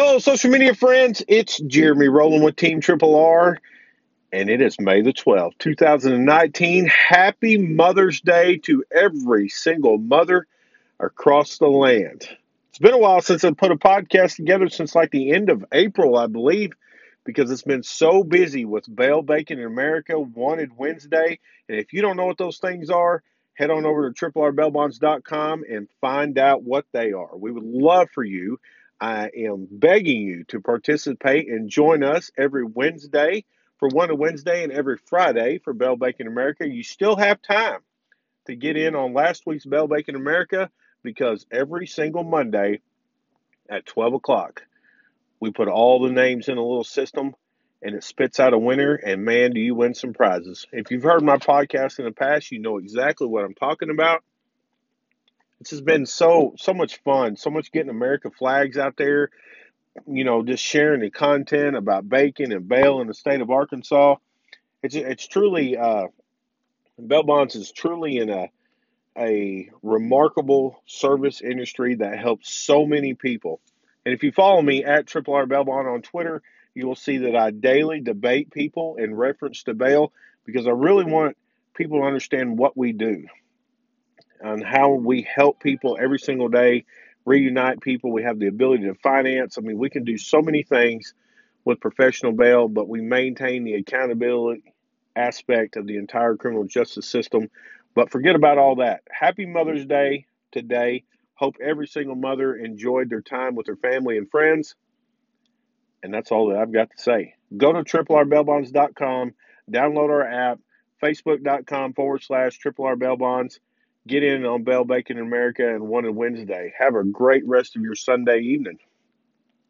Hello, social media friends. It's Jeremy rolling with Team Triple R, and it is May the 12th, 2019. Happy Mother's Day to every single mother across the land. It's been a while since I put a podcast together, since like the end of April, I believe, because it's been so busy with Bail Bacon in America, Wanted Wednesday. And if you don't know what those things are, head on over to triplerbailbonds.com and find out what they are. We would love for you I am begging you to participate and join us every Wednesday for Wanted Wednesday and every Friday for Bail Bacon America. You still have time to get in on last week's Bail Bacon America because every single Monday at 12 o'clock, we put all the names in a little system and it spits out a winner. And man, do you win some prizes. If you've heard my podcast in the past, you know exactly what I'm talking about. This has been so so much fun, so much getting America flags out there. You know, just sharing the content about bacon and bail in the state of Arkansas. It's it's truly uh, Bail Bonds is truly in a a remarkable service industry that helps so many people. And if you follow me at Triple R Bail Bond on Twitter, you will see that I daily debate people in reference to bail because I really want people to understand what we do on how we help people every single day, reunite people. We have the ability to finance. I mean, we can do so many things with professional bail, but we maintain the accountability aspect of the entire criminal justice system. But forget about all that. Happy Mother's Day today. Hope every single mother enjoyed their time with their family and friends. And that's all that I've got to say. Go to triplerbailbonds.com, download our app, facebook.com forward slash triple R Bail Bonds get in on Bail Bacon America and Wanted Wednesday. Have a great rest of your Sunday evening.